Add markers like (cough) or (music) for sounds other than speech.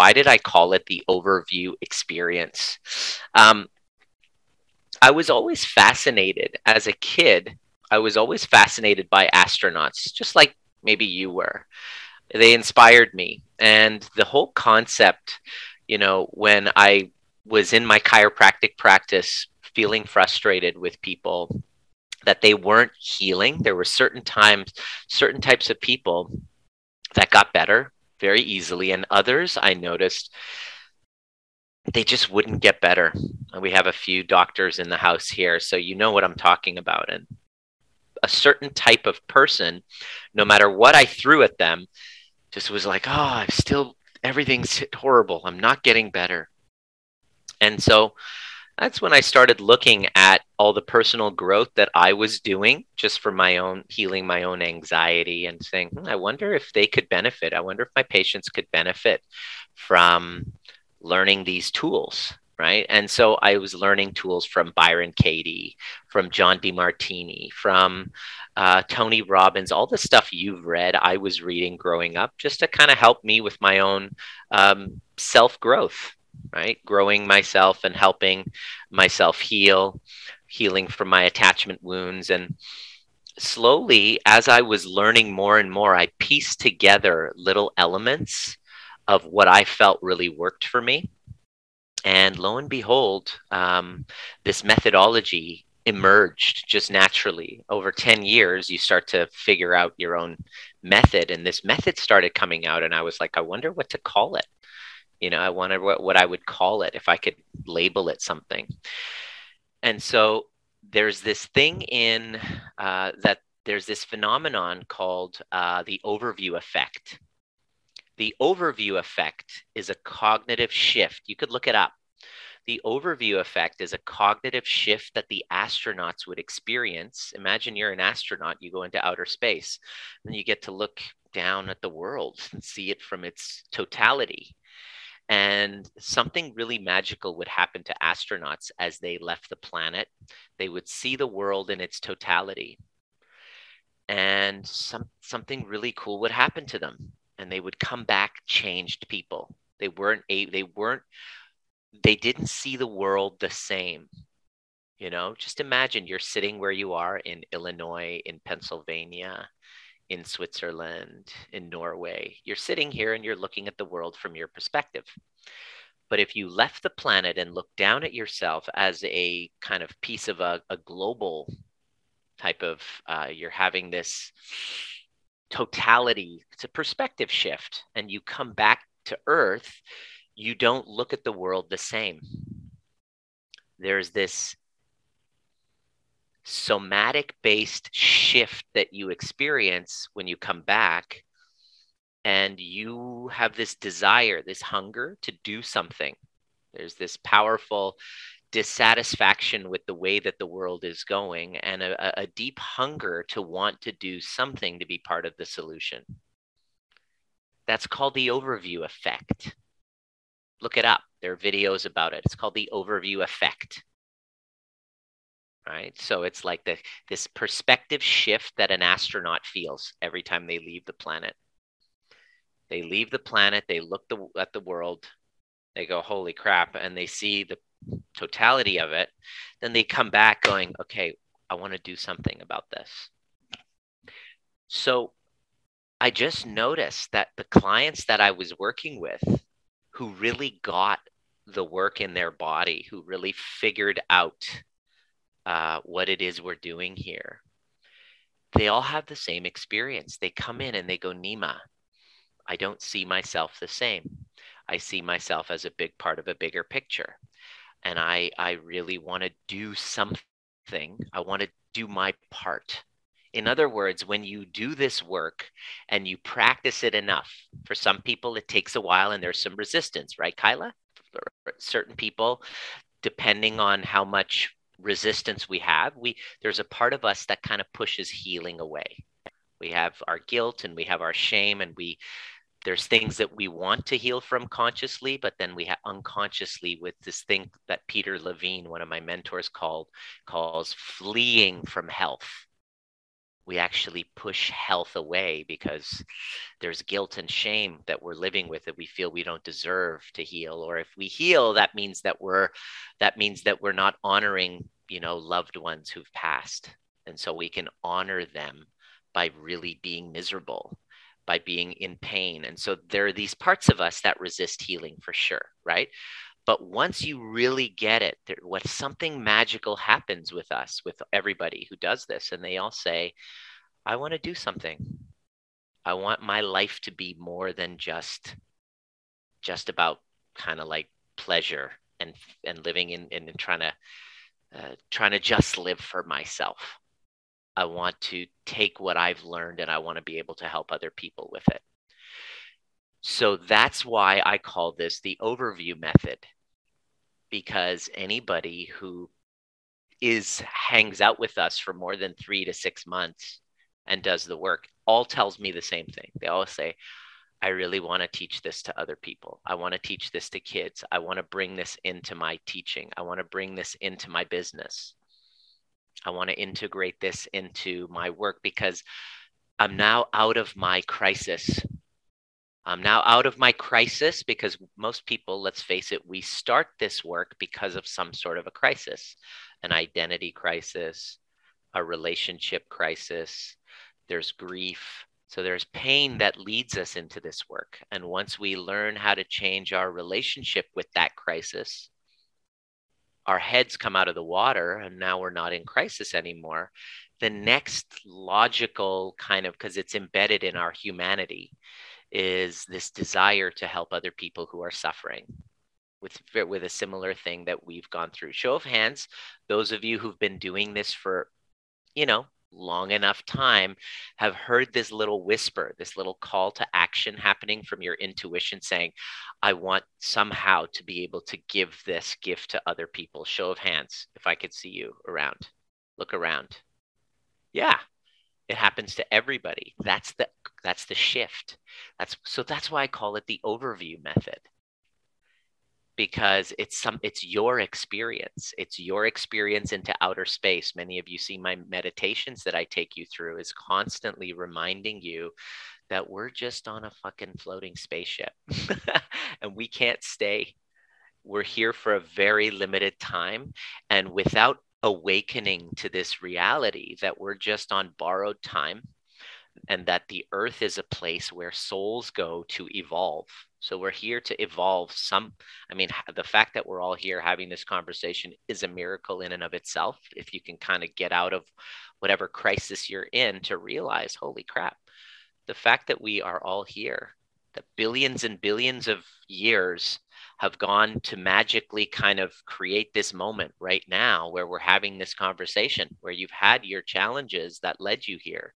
why did I call it the overview experience? Um, I was always fascinated as a kid. I was always fascinated by astronauts, just like maybe you were. They inspired me. And the whole concept, you know, when I was in my chiropractic practice feeling frustrated with people that they weren't healing, there were certain times, certain types of people that got better very easily, and others I noticed they just wouldn't get better. We have a few doctors in the house here, so you know what I'm talking about. And a certain type of person, no matter what I threw at them, just was like, oh, I'm still, everything's horrible. I'm not getting better. And so that's when I started looking at all the personal growth that I was doing just for my own healing, my own anxiety, and saying, hmm, I wonder if they could benefit. I wonder if my patients could benefit from learning these tools right? And so i was learning tools from byron katie from john demartini from uh, tony robbins all the stuff you've read i was reading growing up just to kind of help me with my own um, self growth right? Growing myself and helping myself heal healing from my attachment wounds and slowly as i was learning more and more i pieced together little elements of what I felt really worked for me. And lo and behold, um, this methodology emerged just naturally. Over 10 years, you start to figure out your own method. And this method started coming out. And I was like, I wonder what to call it. You know, I wonder what, what I would call it if I could label it something. And so there's this thing in uh, that there's this phenomenon called uh, the overview effect. The overview effect is a cognitive shift. You could look it up. The overview effect is a cognitive shift that the astronauts would experience. Imagine you're an astronaut, you go into outer space, and you get to look down at the world and see it from its totality. And something really magical would happen to astronauts as they left the planet. They would see the world in its totality. And some, something really cool would happen to them and they would come back changed people. They weren't a they weren't they didn't see the world the same. You know, just imagine you're sitting where you are in Illinois, in Pennsylvania, in Switzerland, in Norway. You're sitting here and you're looking at the world from your perspective. But if you left the planet and looked down at yourself as a kind of piece of a, a global type of, uh, you're having this totality, it's a perspective shift, and you come back to Earth, you don't look at the world the same. There's this somatic based shift that you experience when you come back, and you have this desire, this hunger to do something. There's this powerful dissatisfaction with the way that the world is going and a, a, deep hunger to want to do something to be part of the solution. That's called the overview effect. Look it up. There are videos about it. It's called the overview effect. Right? So it's like the, this perspective shift that an astronaut feels every time they leave the planet. They leave the planet, they look the, at the world, they go, holy crap, and they see the totality of it, then they come back going, okay, I want to do something about this. So I just noticed that the clients that I was working with who really got the work in their body, who really figured out uh, what it is we're doing here, they all have the same experience. They come in and they go, Nima, I don't see myself the same. I see myself as a big part of a bigger picture and I I really want to do something. I want to do my part. In other words, when you do this work and you practice it enough, for some people it takes a while and there's some resistance, right, Kyla? For certain people, depending on how much resistance we have, we there's a part of us that kind of pushes healing away. We have our guilt and we have our shame and we there's things that we want to heal from consciously, but then we have unconsciously with this thing that Peter Levine, one of my mentors, called calls fleeing from health. We actually push health away because there's guilt and shame that we're living with that we feel we don't deserve to heal. Or if we heal that means that we're that means that we're not honoring you know loved ones who've passed. And so we can honor them by really being miserable by being in pain. And so there are these parts of us that resist healing for sure right but once you really get it, there, what something magical happens with us, with everybody who does this, and they all say, I want to do something. I want my life to be more than just just about kind of like pleasure and and living in and trying to uh, trying to just live for myself. I want to take what I've learned and I want to be able to help other people with it. So that's why I call this the overview method because anybody who is hangs out with us for more than three to six months and does the work all tells me the same thing. They all say, I really want to teach this to other people. I want to teach this to kids. I want to bring this into my teaching. I want to bring this into my business. I want to integrate this into my work because I'm now out of my crisis I'm now out of my crisis because most people, let's face it, we start this work because of some sort of a crisis an identity crisis, a relationship crisis, there's grief. So there's pain that leads us into this work. And once we learn how to change our relationship with that crisis, our heads come out of the water and now we're not in crisis anymore. The next logical kind of, because it's embedded in our humanity, is this desire to help other people who are suffering with with a similar thing that we've gone through. Show of hands, those of you who've been doing this for, you know, long enough time have heard this little whisper, this little call to action happening from your intuition saying, I want somehow to be able to give this gift to other people. Show of hands, if I could see you around. Look around. Yeah, it happens to everybody. That's the that's the shift. That's so that's why I call it the overview method. Because it's some it's your experience. It's your experience into outer space. Many of you see my meditations that I take you through is constantly reminding you that we're just on a fucking floating spaceship (laughs) and we can't stay. We're here for a very limited time. And without awakening to this reality that we're just on borrowed time and that the earth is a place where souls go to evolve. So we're here to evolve some. I mean, the fact that we're all here having this conversation is a miracle in and of itself. If you can kind of get out of whatever crisis you're in to realize, holy crap, the fact that we are all here, that billions and billions of years have gone to magically kind of create this moment right now where we're having this conversation, where you've had your challenges that led you here.